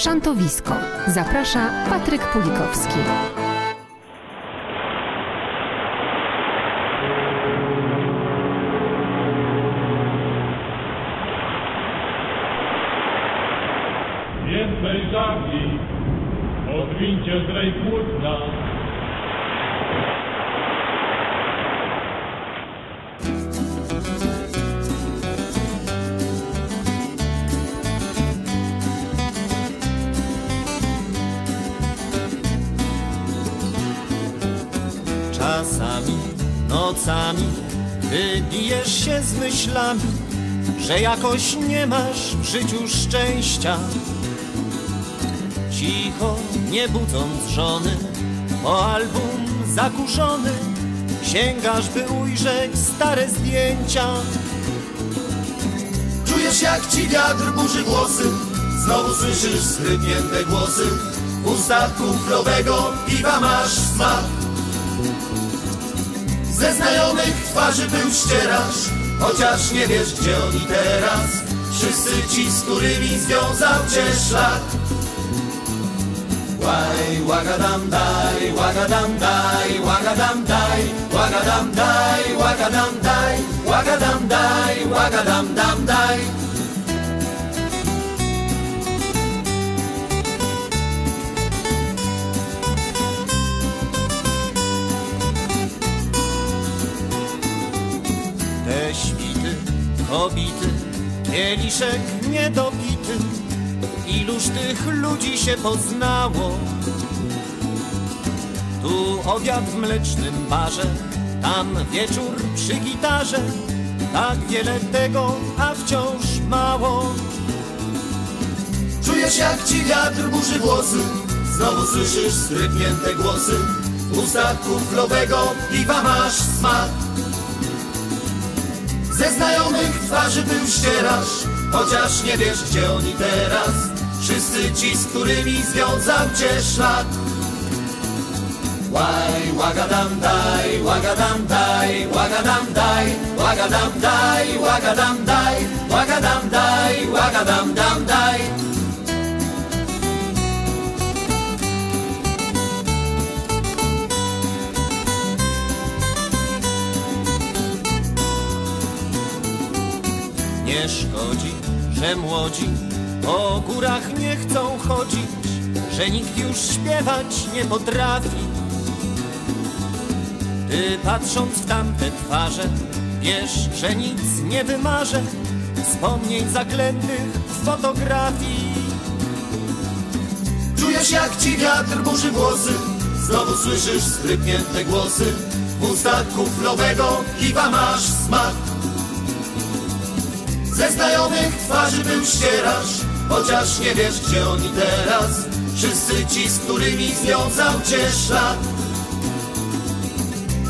Szantowisko. Zaprasza Patryk Pulikowski. Więcej żagli, odwincie zdrej płótna. Myślami, że jakoś nie masz w życiu szczęścia. Cicho, nie budząc żony, po album zakurzony, sięgasz, by ujrzeć stare zdjęcia. Czujesz jak ci wiatr burzy włosy Znowu słyszysz schrypnięte głosy W ustach kuflowego piwa masz smak Ze znajomych twarzy był ścierasz Chociaż nie wiesz gdzie oni teraz. Wszyscy ci, z którymi związał cię szlak Łaj, łagadam daj, łagadam daj, łagadam daj, łagadam daj, łagadam daj, łagadam daj, łagadam dam daj. Kobity, kieliszek niedopity, iluż tych ludzi się poznało. Tu obiad w mlecznym barze, tam wieczór przy gitarze, tak wiele tego, a wciąż mało. Czujesz jak ci wiatr burzy włosy. Znowu słyszysz strypnięte głosy. W ustach kuflowego piwa masz smak Ze znajomych twarzy był ścierasz Chociaż nie wiesz gdzie oni teraz Wszyscy ci, z którymi związał cię szlak Łaj, łagadam daj, łagadam daj, łagadam daj, łagadam daj, łagadam daj, łagadam daj, łagadam dam daj. Nie szkodzi, że młodzi po górach nie chcą chodzić, że nikt już śpiewać nie potrafi. Ty patrząc w tamte twarze, wiesz, że nic nie wymarzę wspomnień zaklętych w fotografii. Czujesz jak ci wiatr burzy włosy Znowu słyszysz skrypnięte głosy W ustach kuflowego piwa masz smak Ze znajomych twarzy był ścierasz Chociaż nie wiesz gdzie oni teraz. Wszyscy ci, z którymi związał cię szlak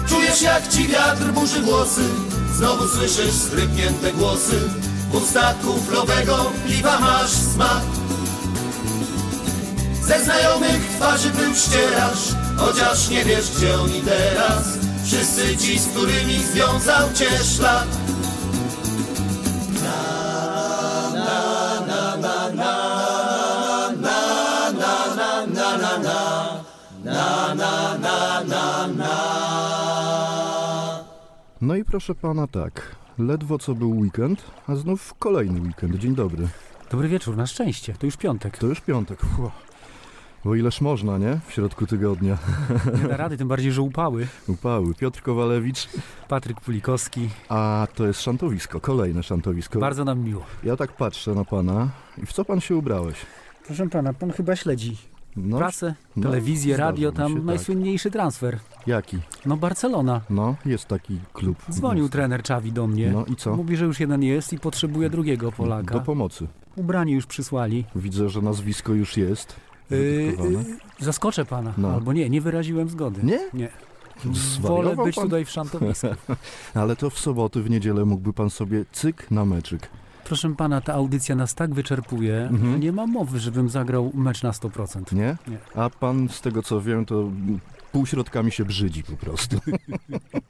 Czujesz jak ci wiatr burzy włosy Znowu słyszysz skrypnięte głosy. W ustach kuflowego piwa masz smak. Ze znajomych twarzy był ścierasz Chociaż nie wiesz gdzie oni teraz. Wszyscy ci, z którymi związał cię szlak No i proszę pana tak, ledwo co był weekend, a znów kolejny weekend. Dzień dobry. Dobry wieczór, na szczęście. To już piątek. To już piątek. Fu. Bo ileż można, nie? W środku tygodnia. Nie da rady, tym bardziej, że upały. Upały. Piotr Kowalewicz, Patryk Pulikowski. a to jest szantowisko, kolejne szantowisko. Bardzo nam miło. Ja tak patrzę na pana i w co pan się ubrałeś? Proszę pana, pan chyba śledzi No, prasę, no, telewizję, radio, tam się, tak. najsłynniejszy transfer. Jaki? No Barcelona. No, jest taki klub. Dzwonił trener Czawi do mnie. No i co? Mówi, że już jeden jest i potrzebuje drugiego Polaka. Do pomocy. Ubranie już przysłali. Widzę, że nazwisko już jest. Yy, yy, zaskoczę pana. No. Albo nie, nie wyraziłem zgody. Nie? Nie. Wolę być pan? tutaj w szantowisku. Ale to w soboty, w niedzielę mógłby pan sobie cyk na meczyk. Proszę pana, ta audycja nas tak wyczerpuje, Mhm. że nie ma mowy, żebym zagrał mecz na 100%. Nie? Nie. A pan, z tego co wiem, to półśrodkami się brzydzi po prostu.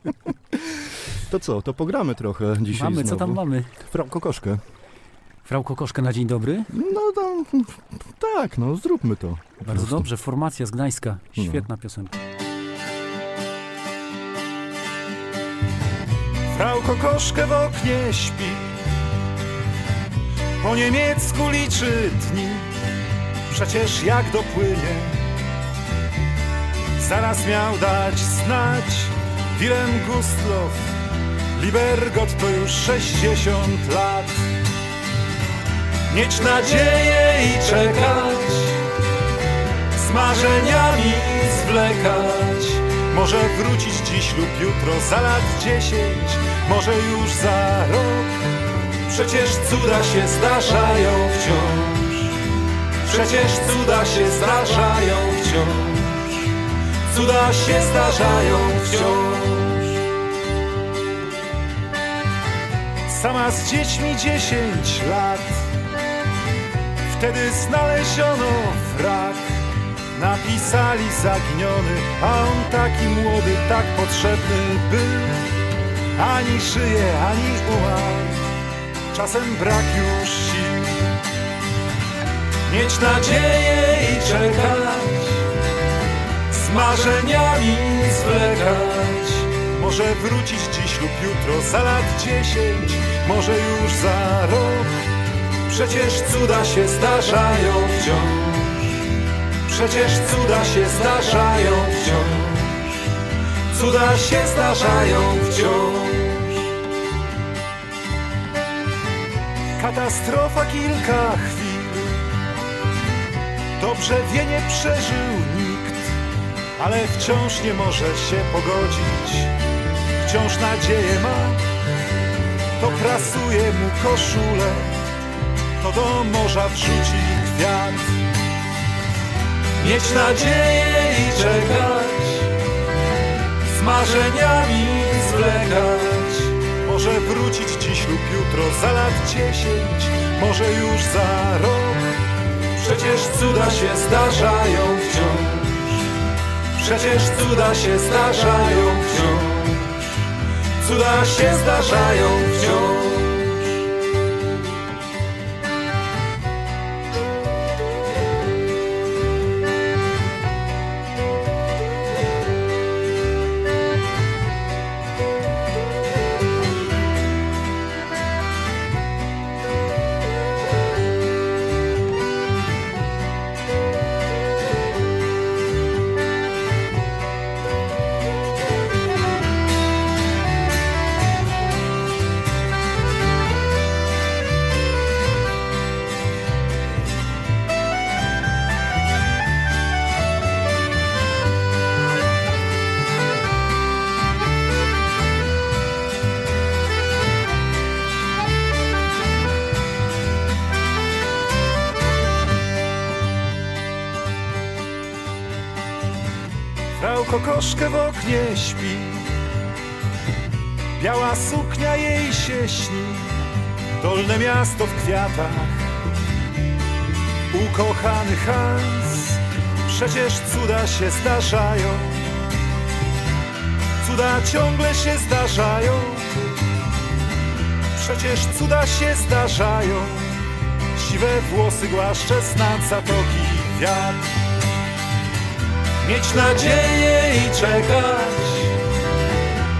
to co, to pogramy trochę dzisiaj Mamy, co znowu. tam mamy? Frau Kokoszkę. Frau Kokoszkę na dzień dobry. No tam tak, no zróbmy to. Bardzo prostu. dobrze, formacja z Gdańska. No. Świetna piosenka. Frau kokoszkę w oknie śpi Po niemiecku liczy dni. Przecież jak dopłynie. Zaraz miał dać znać Wilhelm Gustloff Libergot to już 60 lat. Mieć nadzieję i czekać. Z marzeniami zwlekać. Może wrócić dziś lub jutro za lat dziesięć Może już za rok Przecież cuda się zdarzają wciąż. Przecież cuda się zdarzają wciąż. Cuda się zdarzają wciąż. Sama z dziećmi dziesięć lat. Wtedy znaleziono wrak. Napisali zaginiony, a on taki młody, tak potrzebny był. Ani żyje, ani umarł, czasem brak już sił. Mieć nadzieję i czekać, z marzeniami zwlekać. Może wrócić dziś lub jutro, za lat dziesięć, może już za rok. Przecież cuda się zdarzają wciąż. Przecież cuda się zdarzają wciąż. Cuda się zdarzają wciąż. Katastrofa kilka chwil. Dobrze wie, nie przeżył nikt, ale wciąż nie może się pogodzić. Wciąż nadzieję ma, to prasuje mu koszulę, to do morza wrzuci kwiat. Mieć nadzieję i czekać, z marzeniami zwlekać. Może wrócić dziś lub jutro, za lat dziesięć, może już za rok. Przecież cuda się zdarzają wciąż. Przecież cuda się zdarzają wciąż. Cuda się zdarzają wciąż. W oknie śpi. Biała suknia jej się śni. Dolne miasto w kwiatach. Ukochany Hans Przecież cuda się zdarzają. Cuda ciągle się zdarzają. Przecież cuda się zdarzają. Siwe włosy głaszcze znad zatoki wiatr Mieć nadzieję i czekać,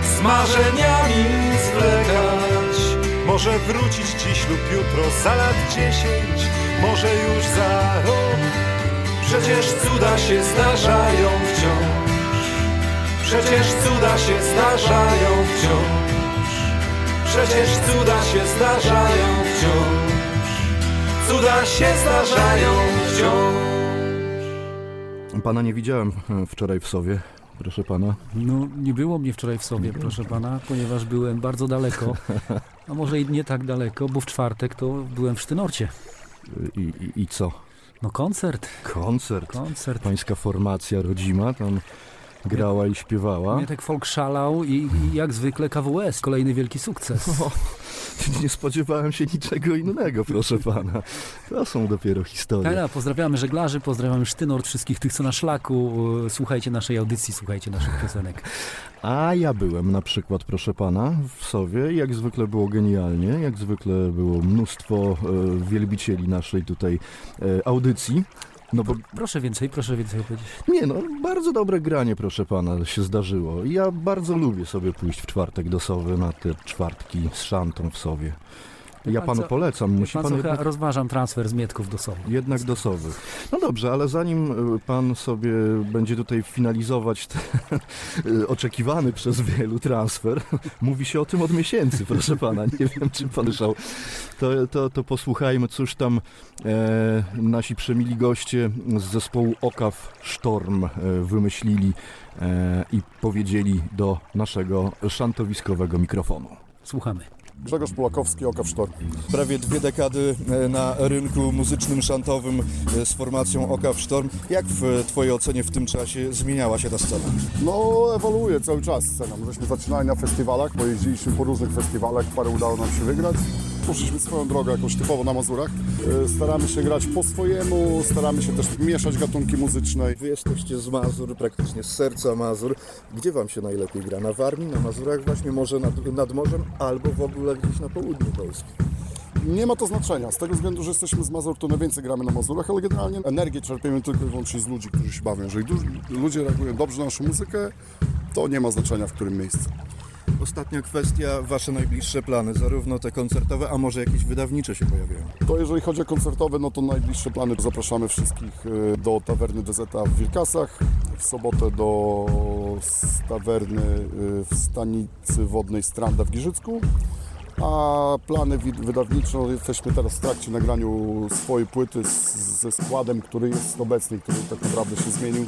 z marzeniami zwlekać. Może wrócić dziś lub jutro, za lat dziesięć, może już za rok. Przecież cuda się zdarzają wciąż. Przecież cuda się zdarzają wciąż. Przecież cuda się zdarzają wciąż. Cuda się zdarzają wciąż. Pana nie widziałem e, wczoraj w Sowie, proszę pana. No, nie było mnie wczoraj w sobie, proszę pana, ponieważ byłem bardzo daleko. A może i nie tak daleko, bo w czwartek to byłem w Sztynorcie. I, i, i co? No koncert, Koncert. koncert. Pańska formacja rodzima tam grała i śpiewała. Mietek folk szalał i, i jak zwykle KWS, kolejny wielki sukces. O, nie spodziewałem się niczego innego, proszę pana. To są dopiero historie. Pozdrawiamy żeglarzy, pozdrawiamy Sztynord, wszystkich tych, co na szlaku. E, Słuchajcie naszej audycji, słuchajcie naszych piosenek. A ja byłem na przykład, proszę pana, w Sowie. Jak zwykle było genialnie, jak zwykle było mnóstwo e, wielbicieli naszej tutaj e, audycji. No bo Proszę więcej, proszę więcej opowiedzieć. nie no, bardzo dobre granie, proszę pana, się zdarzyło. Ja bardzo lubię sobie pójść w czwartek do Sowy na te czwartki z szantą w Sowie. Ja pan panu co- polecam, musi Pan jednak, rozważam transfer z Mietków do Sowy. jednak do Sowy. No dobrze, ale zanim y, pan sobie będzie tutaj finalizować ten y, oczekiwany przez wielu transfer, mówi się o tym od miesięcy, proszę pana, nie wiem czy pan szał. To, to, to posłuchajmy, cóż tam e, nasi przemili goście z zespołu Okaw Sztorm e, wymyślili e, i powiedzieli do naszego szantowiskowego mikrofonu. Słuchamy. Grzegorz Pułakowski, Oka w Sztorm. Prawie dwie dekady e, na rynku muzycznym, szantowym e, z formacją Oka w Sztorm. Jak w e, Twojej ocenie w tym czasie zmieniała się ta scena? No, ewoluuje cały czas scena. Żeśmy zaczynali na festiwalach, pojeździliśmy po różnych festiwalach, parę udało nam się wygrać. Poszliśmy swoją drogą jakąś typowo na Mazurach. Staramy się grać po swojemu, staramy się też mieszać gatunki muzyczne. Wy jesteście z Mazur, praktycznie z serca Mazur. Gdzie Wam się najlepiej gra? Na Warmii, na Mazurach, właśnie może nad, nad morzem, albo w ogóle gdzieś na południu Polski? Nie ma to znaczenia, z tego względu, że jesteśmy z Mazur, to najwięcej gramy na Mazurach, ale generalnie energię czerpiemy tylko i wyłącznie z ludzi, którzy się bawią. Jeżeli ludzie reagują dobrze na naszą muzykę, to nie ma znaczenia w którym miejscu. Ostatnia kwestia, Wasze najbliższe plany, zarówno te koncertowe, a może jakieś wydawnicze się pojawiają? To jeżeli chodzi o koncertowe, no to najbliższe plany zapraszamy wszystkich e, do tawerny DZ w Wilkasach, w sobotę do tawerny e, w stanicy wodnej Stranda w Giżycku. A plany wydawnicze, no jesteśmy teraz w trakcie nagraniu swojej płyty z, ze składem, który jest obecny, który tak naprawdę się zmienił,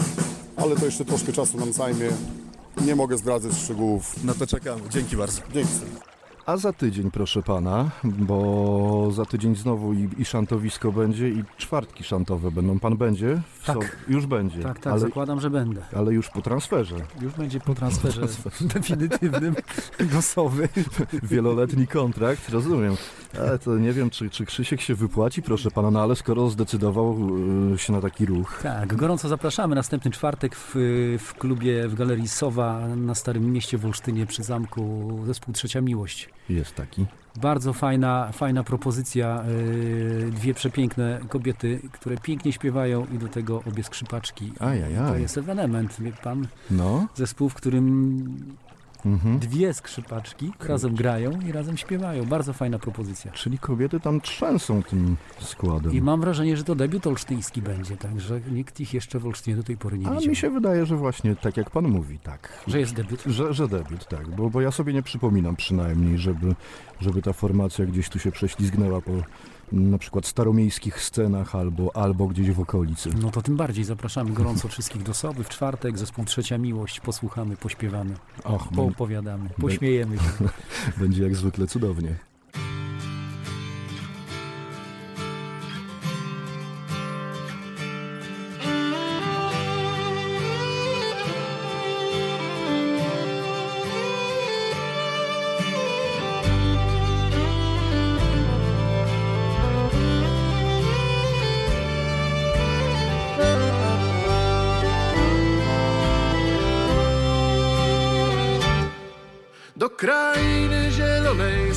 ale to jeszcze troszkę czasu nam zajmie. Nie mogę zdradzać szczegółów. Na to czekamy. Dzięki bardzo. Dzięki. A za tydzień, proszę pana, bo za tydzień znowu i, i szantowisko będzie, i czwartki szantowe będą. Pan będzie? Tak. So- już będzie. Tak, tak, ale, zakładam, że będę. ale już po transferze. Już będzie po transferze definitywnym do Sowy. Wieloletni kontrakt, rozumiem. Ale to nie wiem, czy, czy Krzysiek się wypłaci, proszę pana, no ale skoro zdecydował y, się na taki ruch. Tak, gorąco zapraszamy. Następny czwartek w, w klubie w Galerii Sowa na Starym Mieście w Olsztynie przy zamku zespół Trzecia Miłość. Jest taki. Bardzo fajna, fajna propozycja. Yy, dwie przepiękne kobiety, które pięknie śpiewają i do tego obie skrzypaczki. To Ajajaj. jest ewenement, wie pan. No. Zespół, w którym Mhm. dwie skrzypaczki razem grają i razem śpiewają. Bardzo fajna propozycja. Czyli kobiety tam trzęsą tym składem. I mam wrażenie, że to debiut olsztyński będzie, także nikt ich jeszcze w Olsztynie do tej pory nie A widział. mi się wydaje, że właśnie tak jak pan mówi, tak. Że jest debiut. Że, że debiut, tak, bo, bo ja sobie nie przypominam przynajmniej, żeby, żeby ta formacja gdzieś tu się prześlizgnęła po na przykład staromiejskich scenach albo, albo gdzieś w okolicy. No to tym bardziej zapraszamy gorąco wszystkich do Sowy w czwartek, zespół Trzecia Miłość, posłuchamy, pośpiewamy, Och, poopowiadamy, pośmiejemy się. będzie jak zwykle cudownie.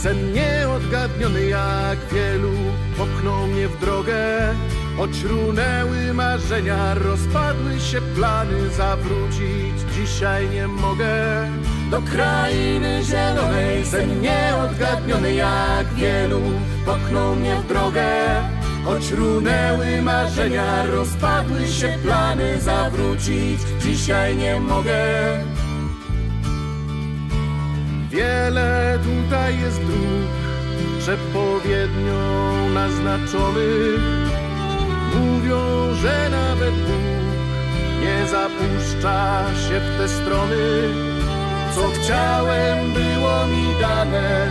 Sen nieodgadniony jak wielu popchnął mnie w drogę. Choć runęły marzenia, rozpadły się plany, zawrócić dzisiaj nie mogę. Do krainy zielonej, sen nieodgadniony jak wielu popchnął mnie w drogę. Choć runęły marzenia, rozpadły się plany, zawrócić dzisiaj nie mogę. Tutaj jest dróg przepowiednią naznaczonych. Mówią, że nawet Bóg nie zapuszcza się w te strony. Co chciałem było mi dane,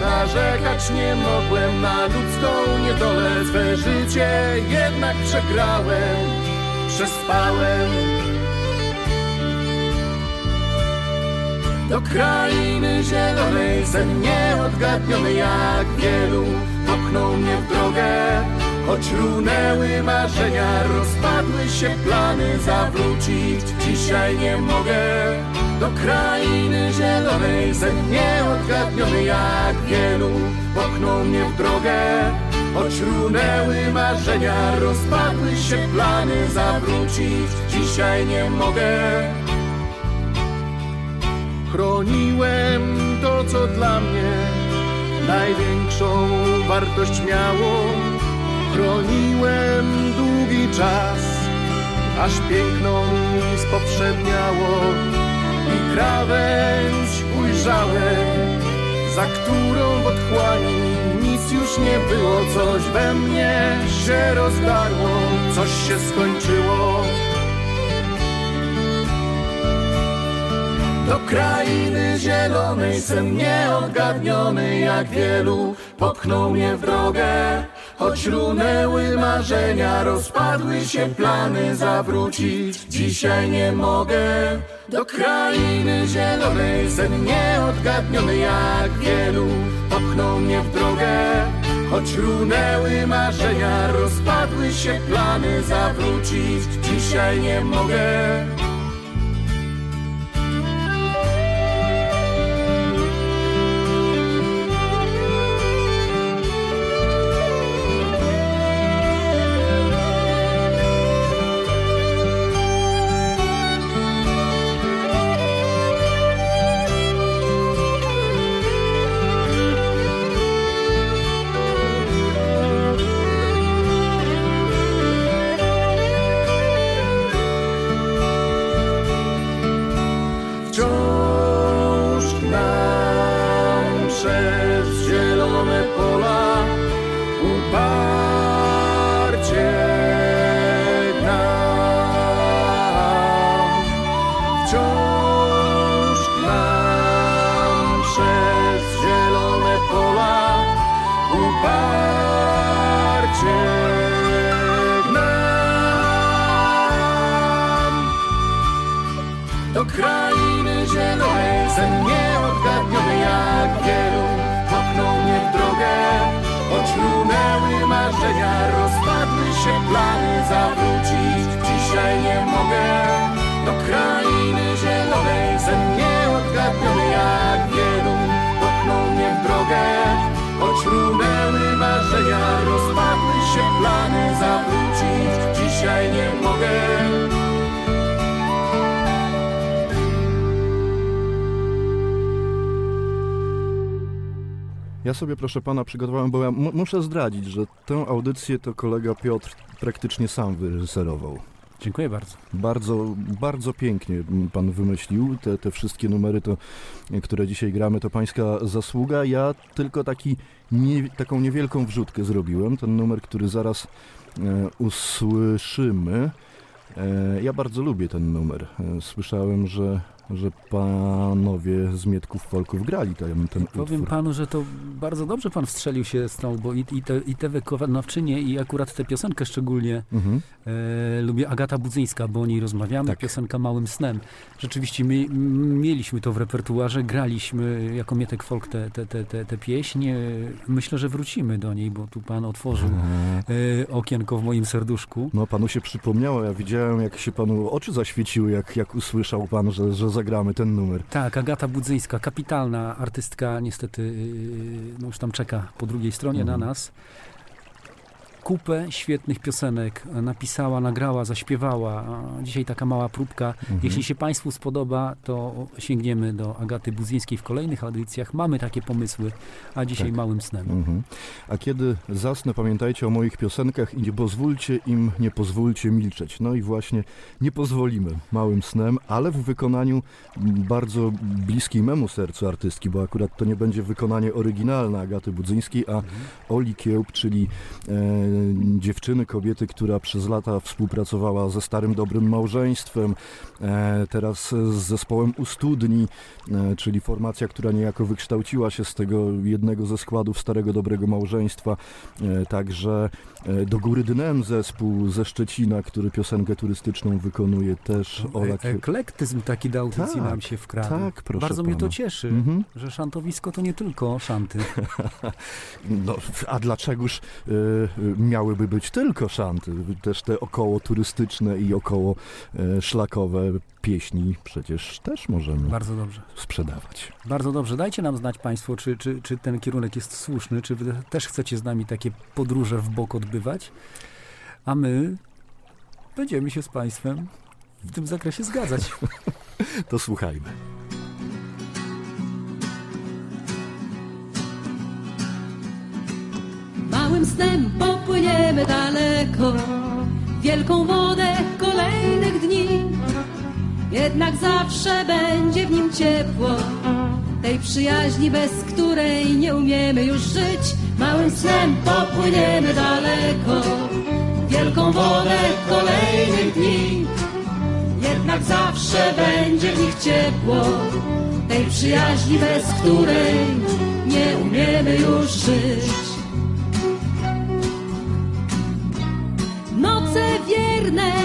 narzekać nie mogłem na ludzką niedolę. Swe życie jednak przegrałem, przespałem do krainy zielonej Sen nieodgadniony jak wielu popchnął mnie w drogę. Choć runęły marzenia, rozpadły się plany Zawrócić dzisiaj nie mogę. Do krainy zielonej Sen nieodgadniony jak wielu popchnął mnie w drogę. Choć runęły marzenia, rozpadły się plany Zawrócić dzisiaj nie mogę Chroniłem to, co dla mnie największą wartość miało. Chroniłem długi czas, aż piękno mi spowszedniało. I krawędź ujrzałem, za którą w otchłani nic już nie było. Coś we mnie się rozdarło, coś się skończyło. Do krainy zielonej sen nieodgadniony jak wielu popchnął mnie w drogę. Choć runęły marzenia, rozpadły się plany zawrócić. Dzisiaj nie mogę. Do krainy zielonej sen nieodgadniony jak wielu popchnął mnie w drogę. Choć runęły marzenia, rozpadły się plany zawrócić. Dzisiaj nie mogę plany Zawrócić dzisiaj nie mogę Ja sobie, proszę pana, przygotowałem, bo ja mu- muszę zdradzić, że tę audycję to kolega Piotr praktycznie sam wyreżyserował. Dziękuję bardzo. Bardzo, bardzo pięknie pan wymyślił. Te, te wszystkie numery, to, które dzisiaj gramy, to pańska zasługa. Ja tylko taki, nie, taką niewielką wrzutkę zrobiłem. Ten numer, który zaraz e, usłyszymy. E, ja bardzo lubię ten numer. E, słyszałem, że, że panowie z Mietków Folków grali ten, ten Powiem utwór. panu, że to bardzo dobrze pan wstrzelił się z tą, bo i, i, te, i te wykonawczynie, i akurat tę piosenkę szczególnie Mhm. e, lubię Agata Budzyńska, bo o niej rozmawiamy, Tak. piosenka Małym Snem. Rzeczywiście mi, mieliśmy to w repertuarze, graliśmy jako Mietek Folk tę te, te, te, te pieśń. E, Myślę, że wrócimy do niej, bo tu pan otworzył e, okienko w moim serduszku. No, panu się przypomniało, ja widziałem, jak się panu oczy zaświeciły, jak, jak usłyszał pan, że, że zagramy ten numer. Tak, Agata Budzyńska, kapitalna artystka, niestety yy, no już tam czeka po drugiej stronie Mhm. na nas. Kupę świetnych piosenek napisała, nagrała, zaśpiewała. Dzisiaj taka mała próbka. Mhm. Jeśli się Państwu spodoba, to sięgniemy do Agaty Budzyńskiej w kolejnych audycjach. Mamy takie pomysły, a dzisiaj Tak. małym snem. Mhm. A kiedy zasnę, pamiętajcie o moich piosenkach i nie pozwólcie im, nie pozwólcie milczeć. No i właśnie nie pozwolimy małym snem, ale w wykonaniu bardzo bliskiej memu sercu artystki, bo akurat to nie będzie wykonanie oryginalne Agaty Budzyńskiej, a Oli Kiełb, czyli e, dziewczyny, kobiety, która przez lata współpracowała ze Starym Dobrym Małżeństwem, e, teraz z zespołem U Studni, e, czyli formacja, która niejako wykształciła się z tego jednego ze składów Starego Dobrego Małżeństwa. E, Także do góry dnem zespół ze Szczecina, który piosenkę turystyczną wykonuje też. Ola E- Eklektyzm taki do audycji Tak, nam się wkradł. tak, proszę Bardzo mnie to pana. cieszy, Mhm. że szantowisko to nie tylko szanty. No, a dlaczegoż y, miałyby być tylko szanty? Też te około turystyczne i około y, szlakowe pieśni przecież też możemy Bardzo dobrze. sprzedawać. Bardzo dobrze. Dajcie nam znać Państwo, czy, czy, czy ten kierunek jest słuszny, czy Wy też chcecie z nami takie podróże w bok odbywać, a my będziemy się z Państwem w tym zakresie zgadzać. To słuchajmy. Małym snem popłyniemy daleko, wielką wodę kolejnych dni. Jednak zawsze będzie w nim ciepło, tej przyjaźni, bez której nie umiemy już żyć. Małym snem popłyniemy daleko, wielką wodę kolejnych dni. Jednak zawsze będzie w nich ciepło, tej przyjaźni, bez której nie umiemy już żyć. Noce wierne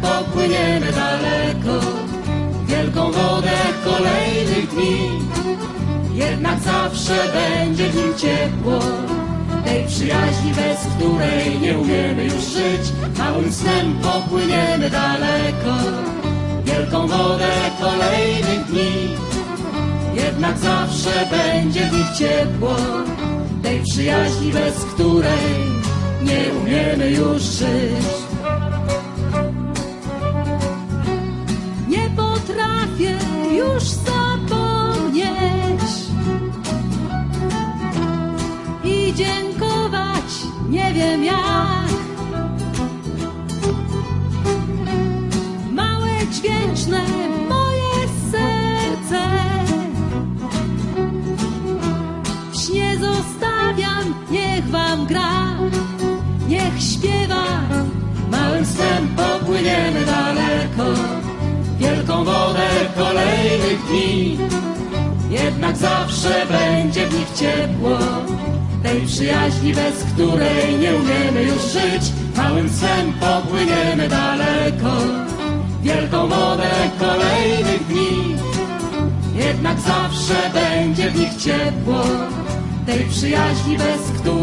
popłyniemy daleko. Wielką wodę kolejnych dni. Jednak zawsze będzie w nim ciepło. Tej przyjaźni, bez której nie umiemy już żyć. Małym snem popłyniemy daleko. Wielką wodę kolejnych dni. Jednak zawsze będzie w nich ciepło. Tej przyjaźni, bez której nie umiemy już żyć kolejnych dni. Jednak zawsze będzie w nich ciepło, tej przyjaźni, bez której nie umiemy już żyć. Małym snem popłyniemy daleko, wielką wodę kolejnych dni. Jednak zawsze będzie w nich ciepło, tej przyjaźni, bez której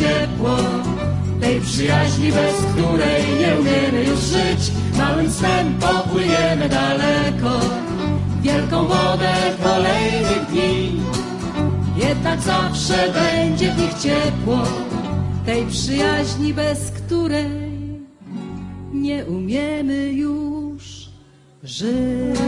ciepło, tej przyjaźni, bez której nie umiemy już żyć. Małym snem popłyniemy daleko, wielką wodę kolejnych dni. Jednak zawsze będzie w nich ciepło, tej przyjaźni, bez której nie umiemy już żyć.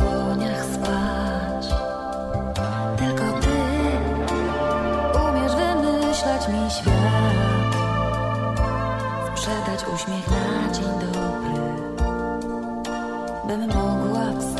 Dłoniach spać. Tylko ty umiesz wymyślać mi świat. Sprzedać uśmiech na dzień dobry Bym mogła wstać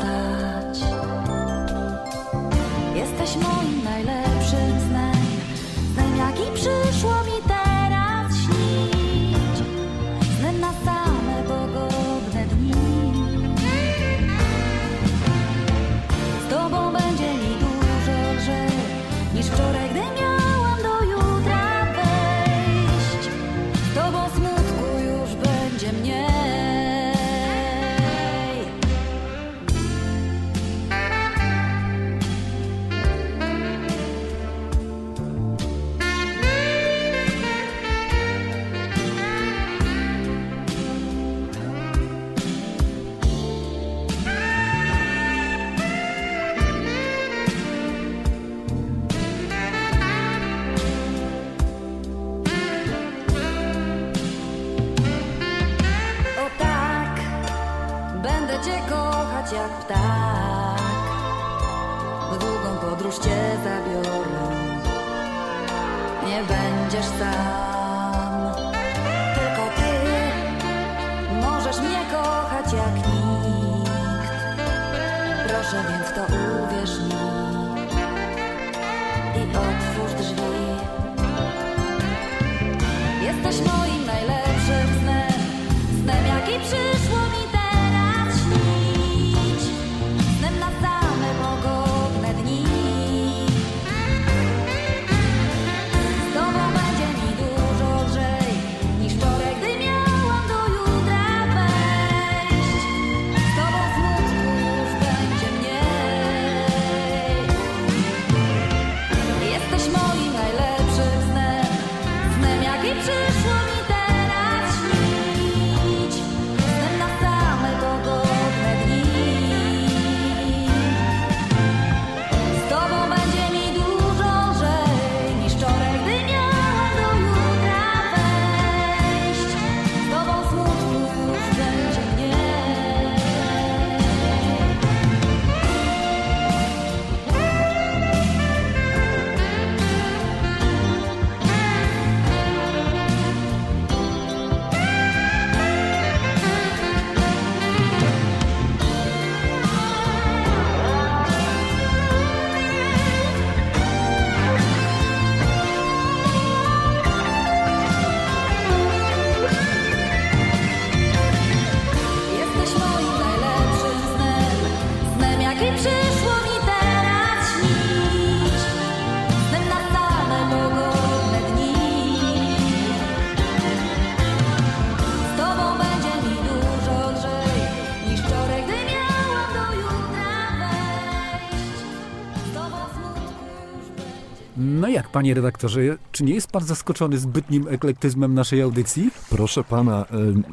panie redaktorze, czy nie jest pan zaskoczony zbytnim eklektyzmem naszej audycji? Proszę pana, y,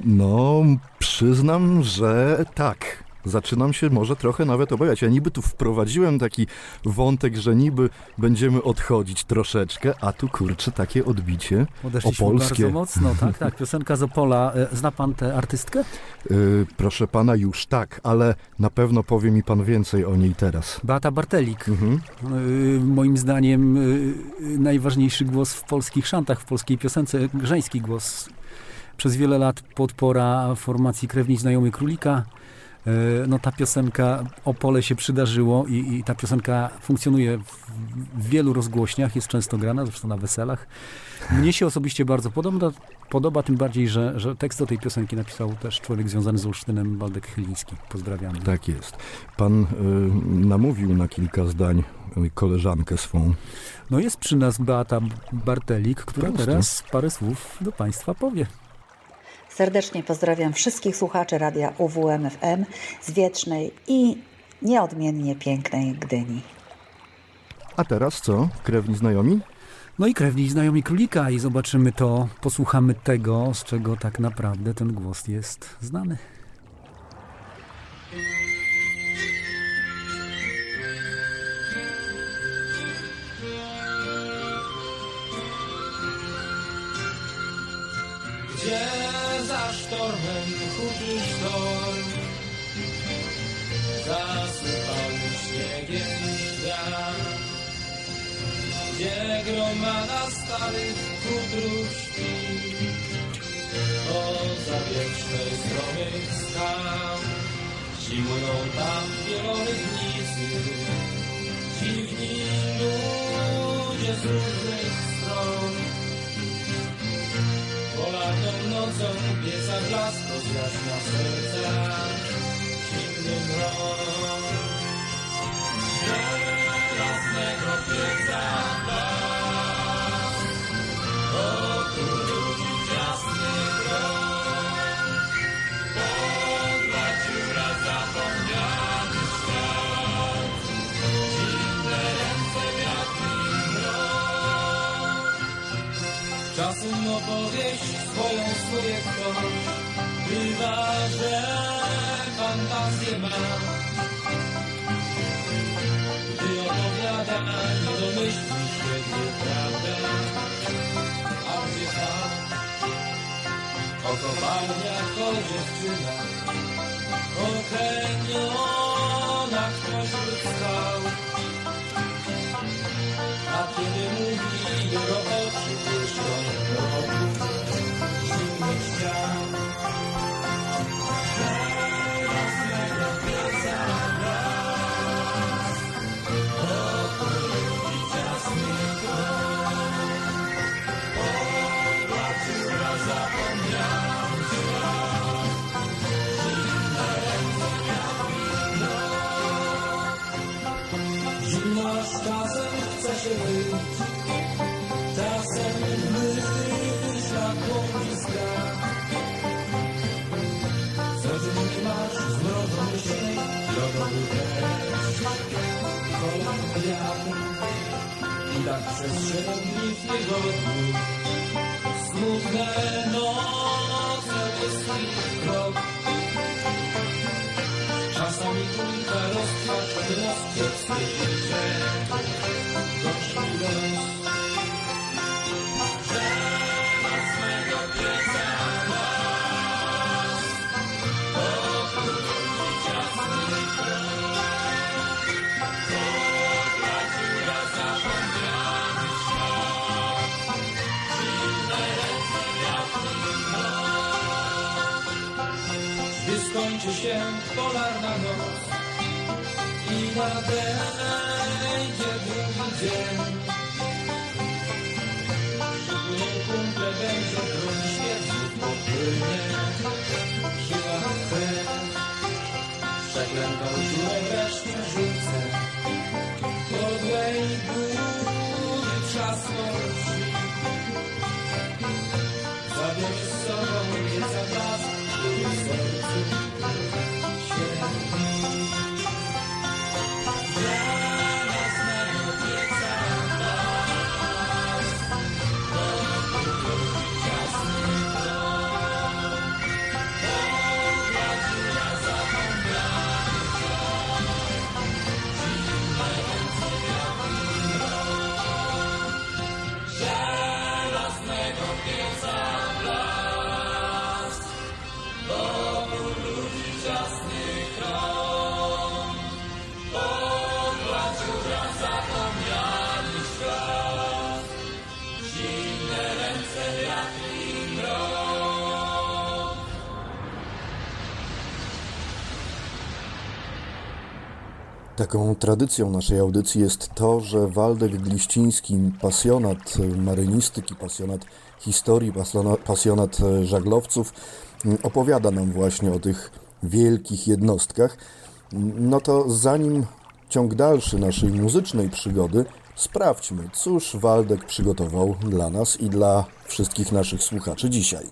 no przyznam, że tak. Zaczynam się może trochę nawet obawiać. Ja niby tu wprowadziłem taki wątek, że niby będziemy odchodzić troszeczkę, a tu kurczę takie odbicie Odeszliśmy opolskie. bardzo mocno, tak, tak. Piosenka z Opola. E, Zna pan tę artystkę? Y, proszę pana, już tak, ale na pewno powie mi pan więcej o niej teraz. Beata Bartelik. Mhm. Y, Moim zdaniem y, y, najważniejszy głos w polskich szantach, w polskiej piosence, żeński głos. Przez wiele lat podpora formacji Krewni Znajomy Królika. Y, No ta piosenka Opole się przydarzyło i, i ta piosenka funkcjonuje w, wielu rozgłośniach, jest często grana, zresztą na weselach. Mnie się osobiście bardzo podoba, podoba tym bardziej, że, że tekst do tej piosenki napisał też człowiek związany z Olsztynem, Waldek Chyliński. Pozdrawiamy. Tak jest. Pan y, namówił na kilka zdań y, koleżankę swą. No jest przy nas Beata Bartelik, która Proste. teraz parę słów do Państwa powie. Serdecznie pozdrawiam wszystkich słuchaczy radia UWMFM z Wiecznej i nieodmiennie pięknej Gdyni. A teraz co? Krewni znajomi? No i krewni znajomi królika i zobaczymy to, posłuchamy tego, z czego tak naprawdę ten głos jest znany. Sztormem huczy sztorm. Zasypany śniegiem świat, gdzie gromada starych kutrów śpi. Poza wiecznej stromych skał, zimują tam wielorybnicy, dziwni ludzie z różnych. Polatą nocą pieca blask rozjaśnia serca zimny mrok. Żelaznego pieca blask kopalniach, o dziewczynach, o kanionach pośród skał. A kiedy mówi, jego oczy błyszczą wokół zimnych ścian. Tygodniu, smutne noce wyschły krok. Czasami kulka rozkwacz, rozkwiecznie życie, Gdy skończy się polarna noc i nadejdzie drugi dzień. Kumple, będzie prąd świeców popłynie. Żyła krew, przeklętą dziurę wreszcie rzucę. Podłej góry trzasną drzwi. Zabierz z sobą pieca blask, w sercu Żelaznego Taką tradycją naszej audycji jest to, że Waldek Gliściński, pasjonat marynistyki, pasjonat historii, pasjona- pasjonat żaglowców, opowiada nam właśnie o tych wielkich jednostkach. No to zanim ciąg dalszy naszej muzycznej przygody, sprawdźmy, cóż Waldek przygotował dla nas i dla wszystkich naszych słuchaczy dzisiaj.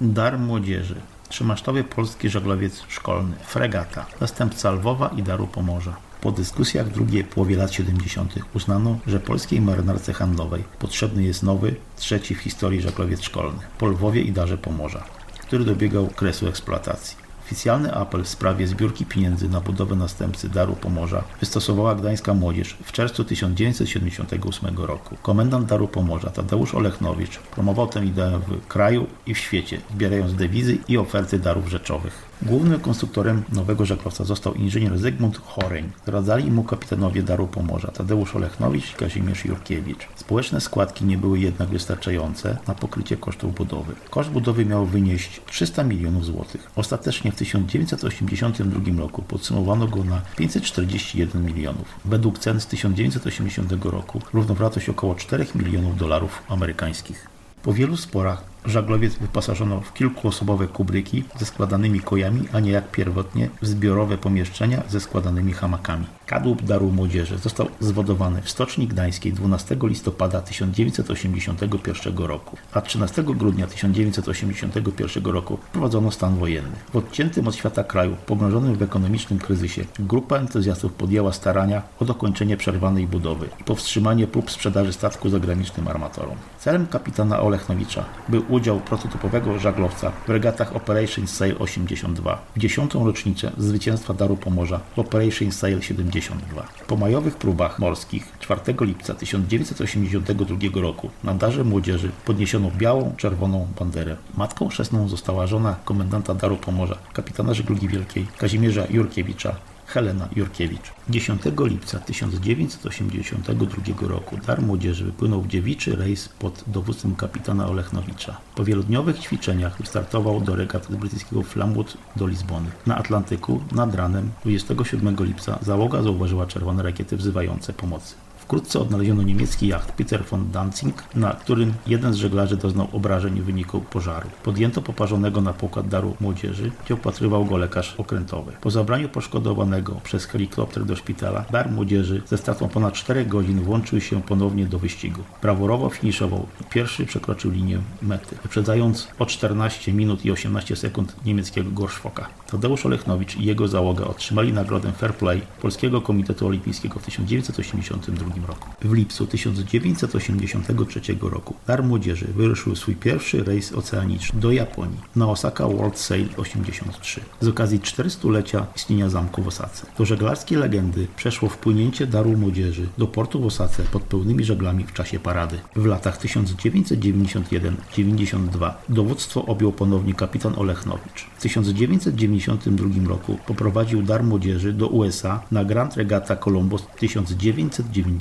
Dar młodzieży. Trzymasztowy polski żaglowiec szkolny. Fregata. Zastępca Lwowa i Daru Pomorza. Po dyskusjach w drugiej połowie lat 70. uznano, że polskiej marynarce handlowej potrzebny jest nowy, trzeci w historii żaglowiec szkolny po Lwowie i Darze Pomorza, który dobiegał kresu eksploatacji. Oficjalny apel w sprawie zbiórki pieniędzy na budowę następcy Daru Pomorza wystosowała gdańska młodzież w czerwcu 1978 roku. Komendant Daru Pomorza Tadeusz Olechnowicz promował tę ideę w kraju i w świecie, zbierając dewizy i oferty darów rzeczowych. Głównym konstruktorem nowego żaglowca został inżynier Zygmunt Choreń. Radzali mu kapitanowie Daru Pomorza Tadeusz Olechnowicz i Kazimierz Jurkiewicz. Społeczne składki nie były jednak wystarczające na pokrycie kosztów budowy. Koszt budowy miał wynieść 300 milionów złotych. Ostatecznie w 1982 roku podsumowano go na 541 milionów. Według cen z 1980 roku równowartość około 4 milionów dolarów amerykańskich. Po wielu sporach żaglowiec wyposażono w kilkuosobowe kubryki ze składanymi kojami, a nie jak pierwotnie w zbiorowe pomieszczenia ze składanymi hamakami. Kadłub Daru Młodzieży został zwodowany w Stoczni Gdańskiej 12 listopada 1981 roku, a 13 grudnia 1981 roku wprowadzono stan wojenny. W odciętym od świata kraju, pogrążonym w ekonomicznym kryzysie, grupa entuzjastów podjęła starania o dokończenie przerwanej budowy i powstrzymanie prób sprzedaży statku zagranicznym armatorom. Celem kapitana Olechnowicza był udział prototypowego żaglowca w regatach Operation Sail 82 w dziesiątą rocznicę zwycięstwa Daru Pomorza w Operation Sail 72. Po majowych próbach morskich 4 lipca 1982 roku na Darze Młodzieży podniesiono białą, czerwoną banderę. Matką chrzestną została żona komendanta Daru Pomorza, kapitana żeglugi wielkiej Kazimierza Jurkiewicza, Helena Jurkiewicz. 10 lipca 1982 roku Dar Młodzieży wypłynął w dziewiczy rejs pod dowództwem kapitana Olechnowicza. Po wielodniowych ćwiczeniach wystartował do regat brytyjskiego Flamwood do Lizbony. Na Atlantyku nad ranem 27 lipca załoga zauważyła czerwone rakiety wzywające pomocy. Wkrótce odnaleziono niemiecki jacht Peter von Danzig, na którym jeden z żeglarzy doznał obrażeń w wyniku pożaru. Podjęto poparzonego na pokład daru młodzieży, gdzie opatrywał go lekarz okrętowy. Po zabraniu poszkodowanego przez helikopter do szpitala, dar młodzieży ze stratą ponad 4 godzin włączył się ponownie do wyścigu. Brawurowo finiszował i pierwszy przekroczył linię mety, wyprzedzając o 14 minut i 18 sekund niemieckiego Gorszfoka. Tadeusz Olechnowicz i jego załoga otrzymali nagrodę Fair Play Polskiego Komitetu Olimpijskiego w 1982 roku. W lipcu 1983 roku Dar Młodzieży wyruszył swój pierwszy rejs oceaniczny do Japonii na Osaka World Sail 83 z okazji 400-lecia istnienia zamku w Osace. Do żeglarskiej legendy przeszło wpłynięcie Daru Młodzieży do portu w Osace pod pełnymi żeglami w czasie parady. W latach 1991-92 dowództwo objął ponownie kapitan Olechnowicz. W 1992 roku poprowadził Dar Młodzieży do USA na Grand Regata Columbus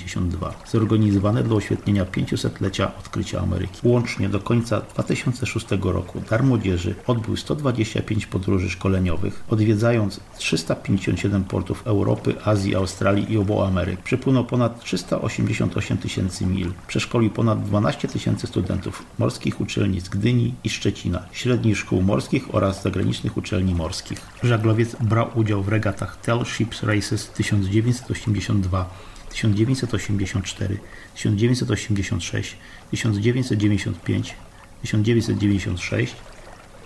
1992, zorganizowane do oświetlenia 500-lecia odkrycia Ameryki. Łącznie do końca 2006 roku Dar Młodzieży odbył 125 podróży szkoleniowych, odwiedzając 357 portów Europy, Azji, Australii i obu Ameryk. Przepłynął ponad 388 tysięcy mil. Przeszkolił ponad 12 tysięcy studentów morskich uczelni z Gdyni i Szczecina, średnich szkół morskich oraz zagranicznych uczelni morskich. Żaglowiec brał udział w regatach Tell Ships Races 1982, 1984, 1986, 1995, 1996,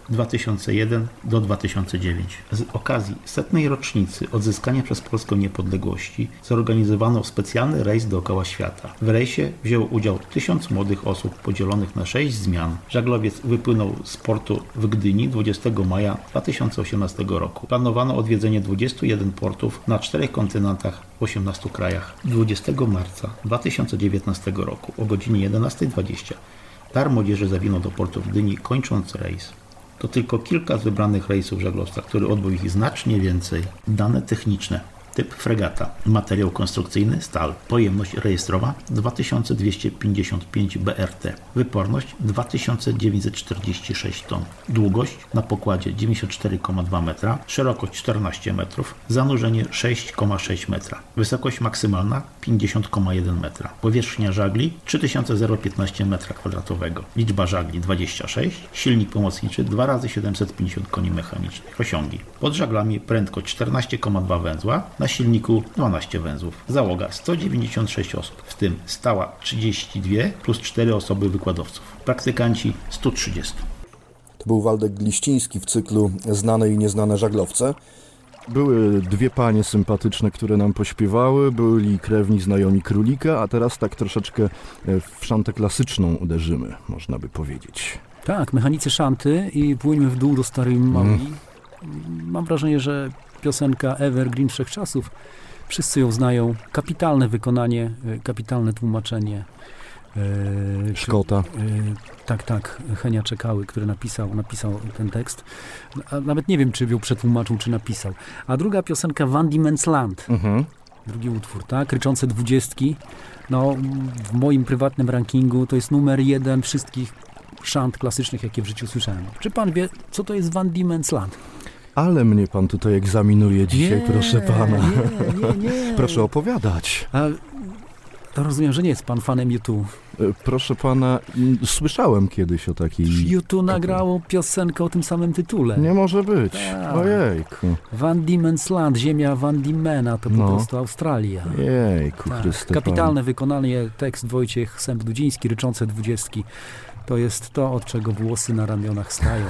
2001 do 2009. Z okazji setnej rocznicy odzyskania przez Polskę niepodległości zorganizowano specjalny rejs dookoła świata. W rejsie wzięło udział tysiąc młodych osób podzielonych na sześć zmian. Żaglowiec wypłynął z portu w Gdyni 20 maja 2018 roku. Planowano odwiedzenie 21 portów na czterech kontynentach w 18 krajach. 20 marca 2019 roku o godzinie 11.20 Dar Młodzieży zawinął do portu w Gdyni, kończąc rejs. To tylko kilka z wybranych rejsów żaglowca, który odbył ich znacznie więcej. Dane techniczne. Typ fregata. Materiał konstrukcyjny stal. Pojemność rejestrowa 2255 BRT. Wyporność 2946 ton. Długość na pokładzie 94,2 metra. Szerokość 14 metrów. Zanurzenie 6,6 metra. Wysokość maksymalna 50,1 metra. Powierzchnia żagli 3015 metra kwadratowego. Liczba żagli 26. Silnik pomocniczy 2 razy 750 koni mechanicznych. Osiągi. Pod żaglami prędkość 14,2 węzła na silniku 12 węzłów. Załoga 196 osób, w tym stała 32 plus 4 osoby wykładowców. Praktykanci 130. To był Waldek Gliściński w cyklu Znane i nieznane żaglowce. Były dwie panie sympatyczne, które nam pośpiewały, byli krewni znajomi królika, a teraz tak troszeczkę w szantę klasyczną uderzymy, można by powiedzieć. Tak, mechanicy szanty i płyniemy w dół do Starej Małi. Mm. mam wrażenie, że piosenka Evergreen Wszechczasów, wszyscy ją znają. Kapitalne wykonanie, e, kapitalne tłumaczenie. E, Szkota. E, tak, tak, Henia Czekały, który napisał, napisał ten tekst. A nawet nie wiem, czy ją przetłumaczył, czy napisał. A druga piosenka Van Diemen's Land. Mhm. Drugi utwór, tak? Ryczące dwudziestki. No, w moim prywatnym rankingu to jest numer jeden wszystkich szant klasycznych, jakie w życiu słyszałem. Czy pan wie, co to jest Van Diemen's Land? Ale mnie pan tutaj egzaminuje dzisiaj, Nie, proszę pana. nie, nie, proszę opowiadać. A to rozumiem, że nie jest pan fanem YouTube. E, Proszę pana, słyszałem kiedyś o takiej... YouTube nagrało piosenkę o tym samym tytule. Nie może być. Tak. Ojejku. Van Diemen's Land, ziemia Van Diemena, to po No. prostu Australia. Jejku, Tak, Chryste Kapitalne wykonanie, tekst Wojciech Sęp-Dudziński, ryczące dwudziestki. To jest to, od czego włosy na ramionach stają.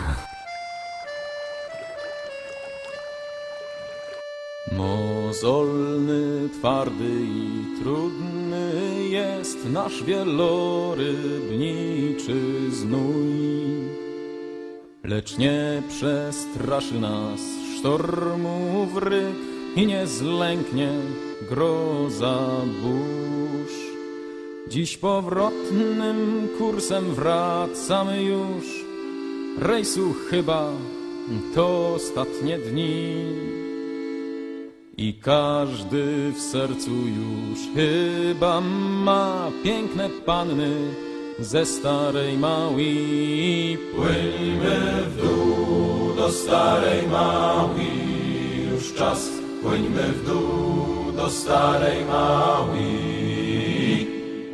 Mozolny, twardy i trudny jest nasz wielorybniczy znój. Lecz nie przestraszy nas sztormu wryk i nie zlęknie groza burz. Dziś powrotnym kursem wracamy już, rejsu chyba to ostatnie dni. I każdy w sercu już chyba ma piękne panny ze starej małi. Płyńmy w dół do starej Maui, już czas. Płyńmy w dół do starej Maui.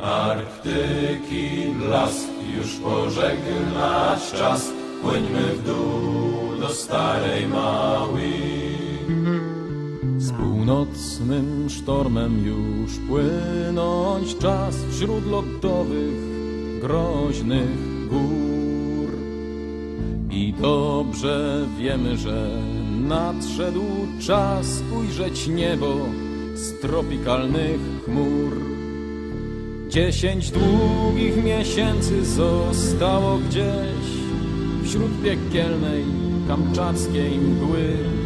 Arktyki blask już pożegnać czas. Płyńmy w dół do starej Maui. Północnym sztormem już płynąć czas wśród lodowych, groźnych gór. I dobrze wiemy, że nadszedł czas ujrzeć niebo z tropikalnych chmur. Dziesięć długich miesięcy zostało gdzieś wśród piekielnej kamczackiej mgły.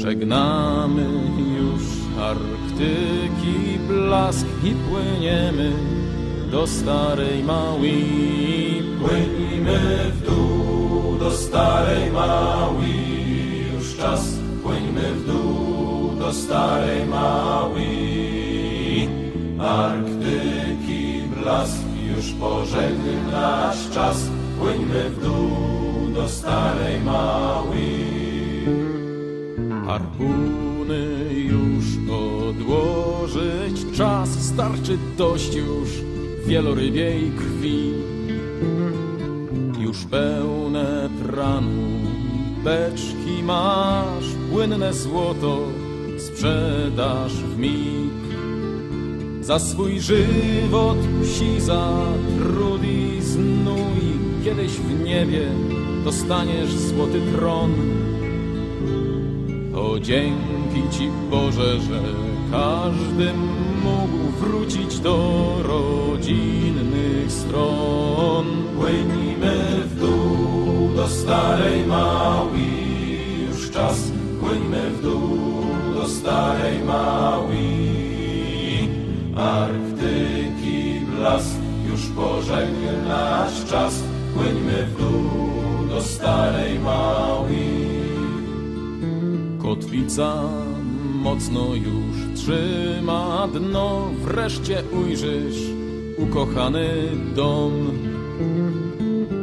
Żegnamy już Arktyki blask i płyniemy do starej Maui. Płyńmy w dół do starej Maui, już czas. Płyńmy w dół do starej Maui. Arktyki blask już pożegnać czas. Płyńmy w dół do starej Maui. Harpuny już odłożyć czas, starczy dość już wielorybiej krwi. Już pełne tranu beczki masz, płynne złoto sprzedasz w mig. Za swój żywot psi za trud i znój, kiedyś w niebie dostaniesz złoty tron. O dzięki Ci Boże, że każdy mógł wrócić do rodzinnych stron. Płyńmy w dół do starej Maui, już czas. Płyńmy w dół do starej Maui. Arktyki blask już pożegnać czas. Płyńmy w dół do starej Maui. Kotwica mocno już trzyma dno, wreszcie ujrzysz ukochany dom.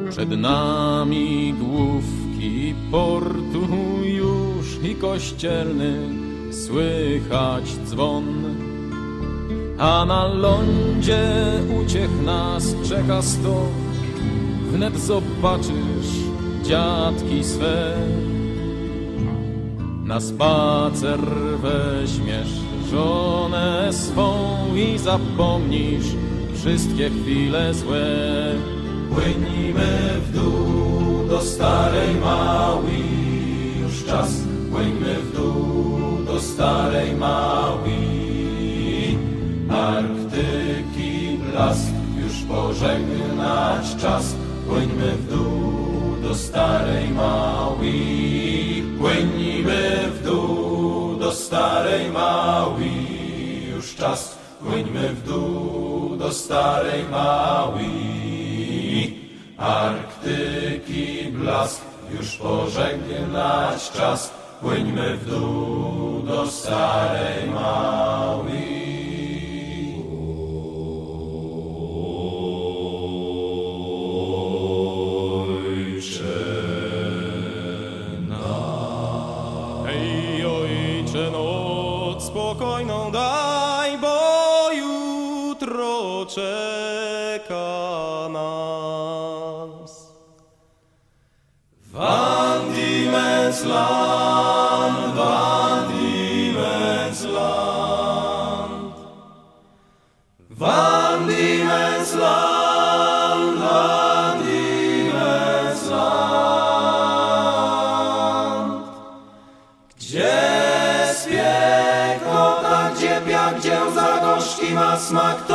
Przed nami główki portu już i kościelny słychać dzwon. A na lądzie uciech nas czeka sto, wnet zobaczysz dziadki swe. Na spacer weźmiesz żonę swą i zapomnisz wszystkie chwile złe. Płyńmy w dół do starej Maui, już czas. Płyńmy w dół do starej Maui. Arktyki blask już pożegnać czas. Płyńmy w dół do starej Maui. Płynimy w dół do starej Maui. Już czas, płyńmy w dół do starej Maui. Arktyki blask, już pożegnać czas. Płyńmy w dół do starej Maui. Czeka nas. Van Van Diemen's Land. Van Diemen's Land, Van Diemen's Land. Gdzie spiekota, gdzie piach, gdzie za gorzki ma smak,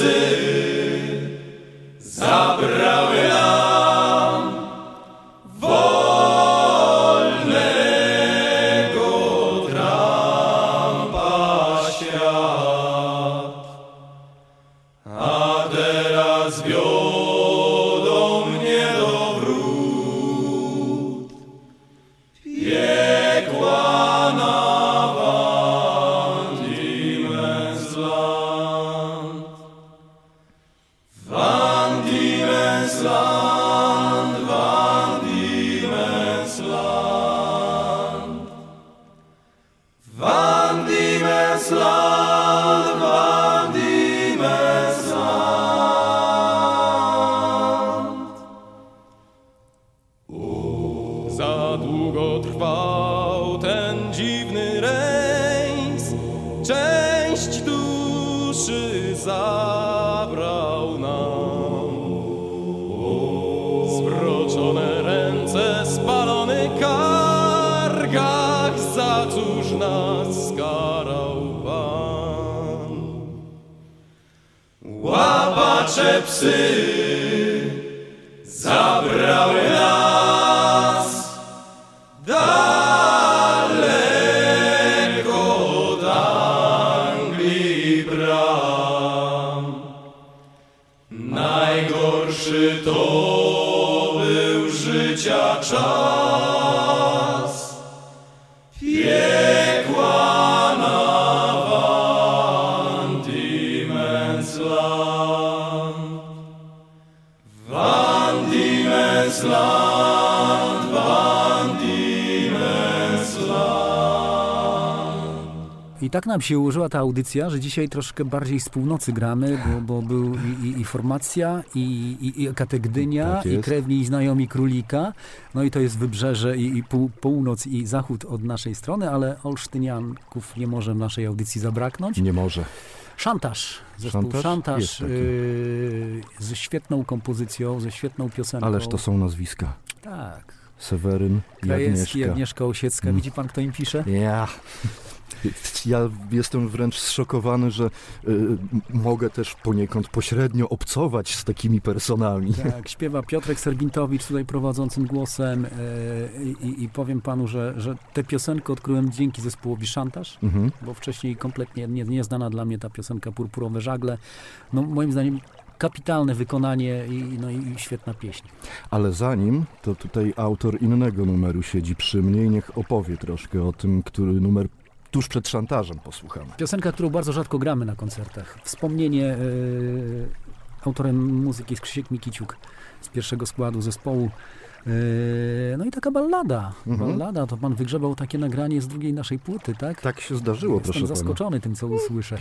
Blessed Łapacze psy tak nam się ułożyła ta audycja, że dzisiaj troszkę bardziej z północy gramy, bo, bo był i, i, i formacja, i, i, i Kategdynia, Tak i krewni i znajomi królika. No i to jest wybrzeże i, i pół, północ i zachód od naszej strony, ale Olsztynianków nie może w naszej audycji zabraknąć. Nie może. Szantaż, zespół Szantaż? Szantaż, yy, ze świetną kompozycją, ze świetną piosenką. Ależ to są nazwiska. Tak. Seweryn i Krajewski, Agnieszka. Agnieszka Osiecka. Mm. Widzi pan, kto im pisze? Ja. Ja jestem wręcz zszokowany, że y, mogę też poniekąd pośrednio obcować z takimi personami. Tak, śpiewa Piotrek Serbintowicz tutaj prowadzącym głosem e, i, i powiem panu, że, że tę piosenkę odkryłem dzięki zespołowi Szantaż, Mhm. bo wcześniej kompletnie nie, nieznana dla mnie ta piosenka Purpurowe Żagle. No moim zdaniem kapitalne wykonanie i, no, i świetna pieśń. Ale zanim, to tutaj autor innego numeru siedzi przy mnie i niech opowie troszkę o tym, który numer tuż przed szantażem posłuchamy. Piosenka, którą bardzo rzadko gramy na koncertach. Wspomnienie e, autorem muzyki jest Krzysiek Mikiciuk z pierwszego składu zespołu. E, no i taka ballada. Mhm. Ballada, to pan wygrzebał takie nagranie z drugiej naszej płyty, tak? Tak się zdarzyło, Jestem proszę pana. zaskoczony tym, co usłyszę.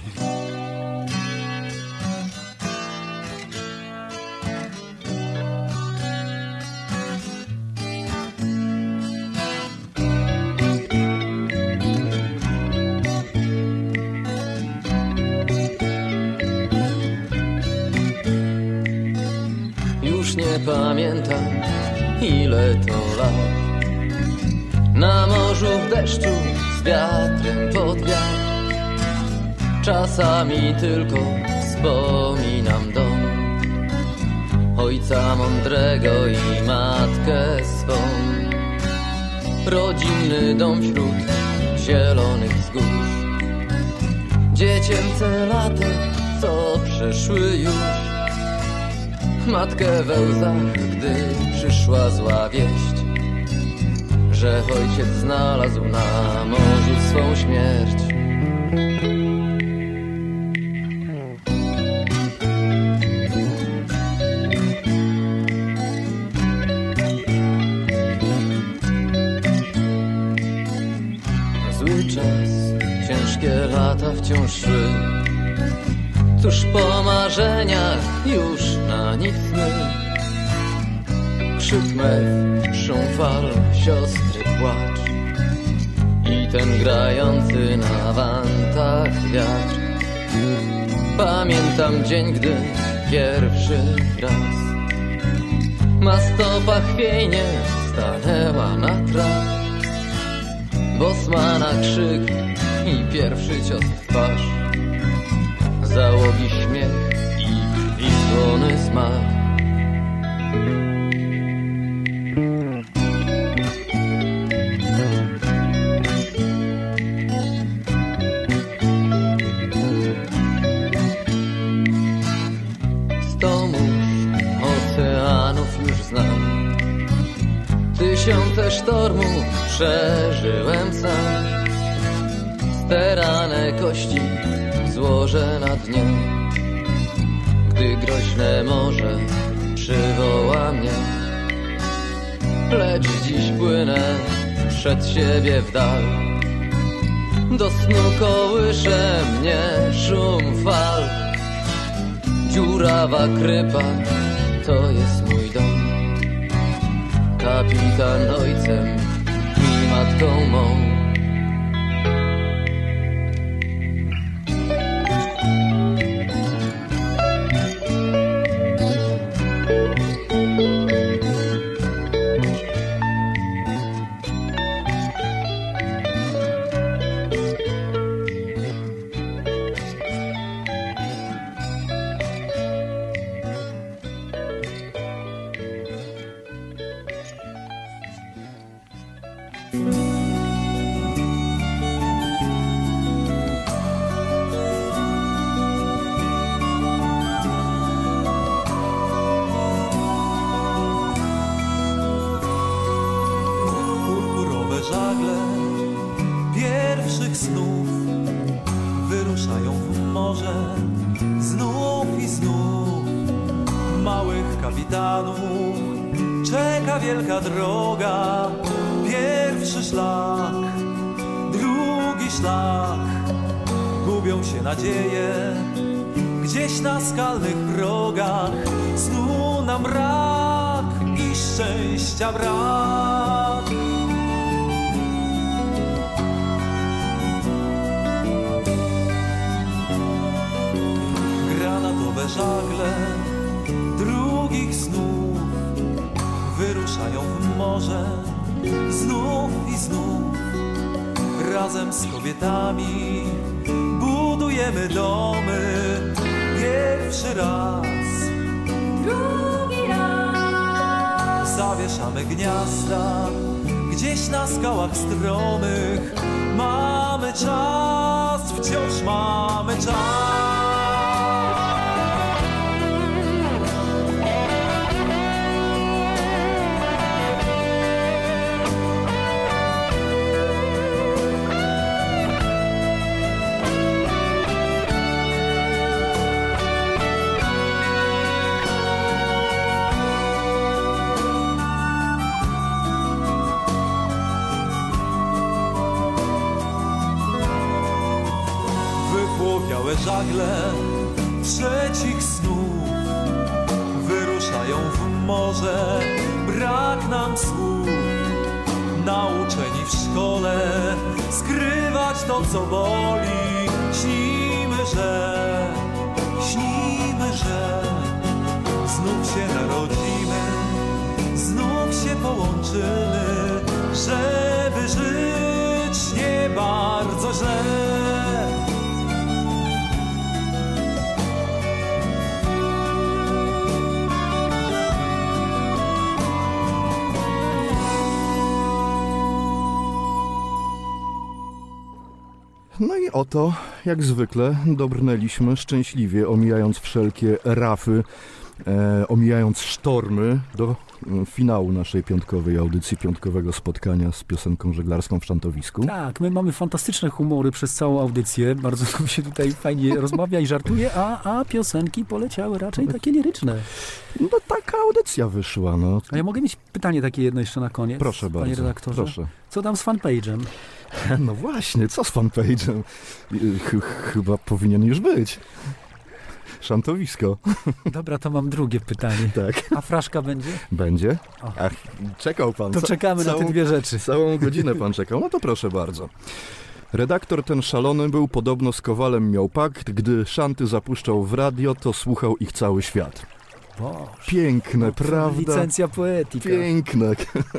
Czasami tylko wspominam dom. Ojca mądrego i matkę swą. Rodzinny dom wśród zielonych wzgórz. Dziecięce lata, co przeszły już. Matkę we łzach, gdy przyszła zła wieść. Że ojciec znalazł na morzu swą śmierć siostry płacz. I ten grający na wantach wiatr. Pamiętam dzień, gdy pierwszy raz Ma stopa chwiejnie stanęła na traw. Bosmana krzyk i pierwszy cios w twarz złożę na dnie Gdy groźne morze przywoła mnie Lecz dziś płynę przed siebie w dal. Do snu kołysze mnie szum fal. Dziurawa krypa to jest mój dom. Kapitan ojcem i matką mą szlak. Gubią się nadzieje gdzieś na skalnych progach. Snu nam brak i szczęścia brak. Granatowe żagle drugich snów wyruszają w morze znów i znów. Razem z kobietami budujemy domy pierwszy raz. Drugi raz Zawieszamy gniazda gdzieś na skałach stromych. Mamy czas, wciąż mamy czas. No i oto, jak zwykle, dobrnęliśmy szczęśliwie, omijając wszelkie rafy, e, omijając sztormy do mm, finału naszej piątkowej audycji, piątkowego spotkania z piosenką żeglarską w Szantowisku. Tak, my mamy fantastyczne humory przez całą audycję. Bardzo nam się tutaj fajnie rozmawia i żartuje, a, a piosenki poleciały raczej takie liryczne. No taka audycja wyszła, no. A ja mogę mieć pytanie takie jedno jeszcze na koniec? Proszę Panie bardzo, redaktorze. proszę. Co tam z fanpage'em? No właśnie, co z fanpage'em? Ch- chyba powinien już być. Szantowisko. Dobra, to mam drugie pytanie. Tak. A fraszka będzie? Będzie? Ach, czekał pan. To Ca- czekamy na te dwie rzeczy. Całą godzinę pan czekał. No to proszę bardzo. Redaktor ten szalony był, podobno z Kowalem miał pakt, gdy szanty zapuszczał w radio, to słuchał ich cały świat. Boże. Piękne, prawda? Licencja poetyka. Piękne.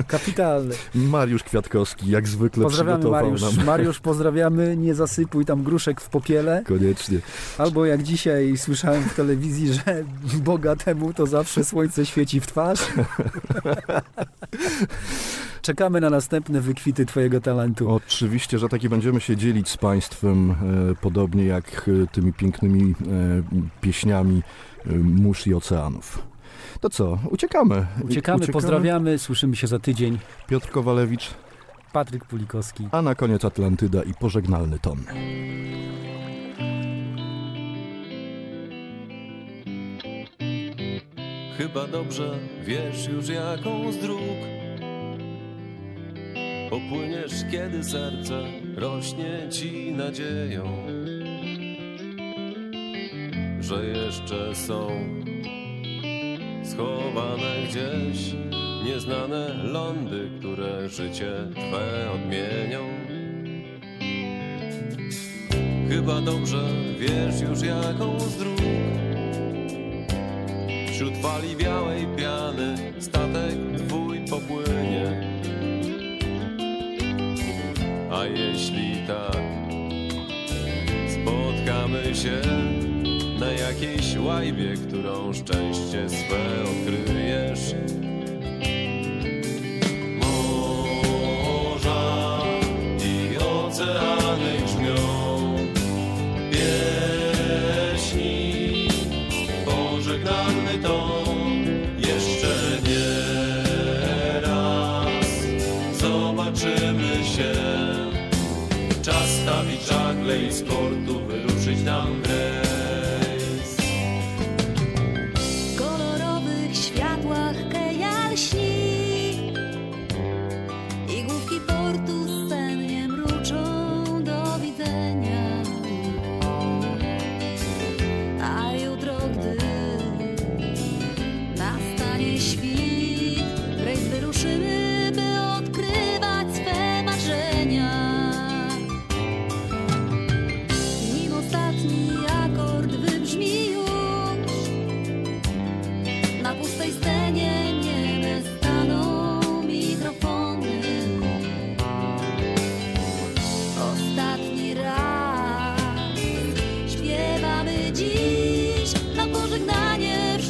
Kapitalne. Mariusz Kwiatkowski, jak zwykle Pozdrawiamy Mariusz. nam. Mariusz, pozdrawiamy. Nie zasypuj tam gruszek w popiele. Koniecznie. Albo jak dzisiaj słyszałem w telewizji, że bogatemu to zawsze słońce świeci w twarz. Czekamy na następne wykwity twojego talentu. Oczywiście, że taki będziemy się dzielić z Państwem, e, podobnie jak e, tymi pięknymi e, pieśniami mórz i oceanów. To co, uciekamy. Uciekamy, pozdrawiamy, słyszymy się za tydzień. Piotr Kowalewicz, Patryk Pulikowski. a na koniec Atlantyda i pożegnalny ton. Chyba dobrze wiesz już jaką z dróg Popłyniesz kiedy serce rośnie ci nadzieją Że jeszcze są schowane gdzieś Nieznane lądy, które życie Twe odmienią Chyba dobrze wiesz już jaką z dróg Wśród fali białej piany statek twój popłynie. A jeśli tak, spotkamy się łajbie, którą szczęście swe odkryjesz.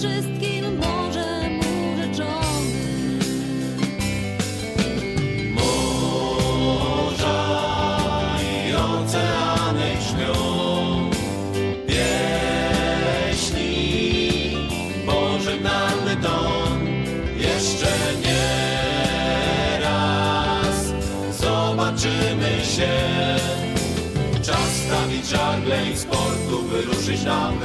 Wszystkim morzem urzeczonym Morza i oceany grzmią pieśni, pożegnalny ton. Jeszcze nie raz zobaczymy się. Czas stawić żagle i z portu wyruszyć nam w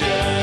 zobaczymy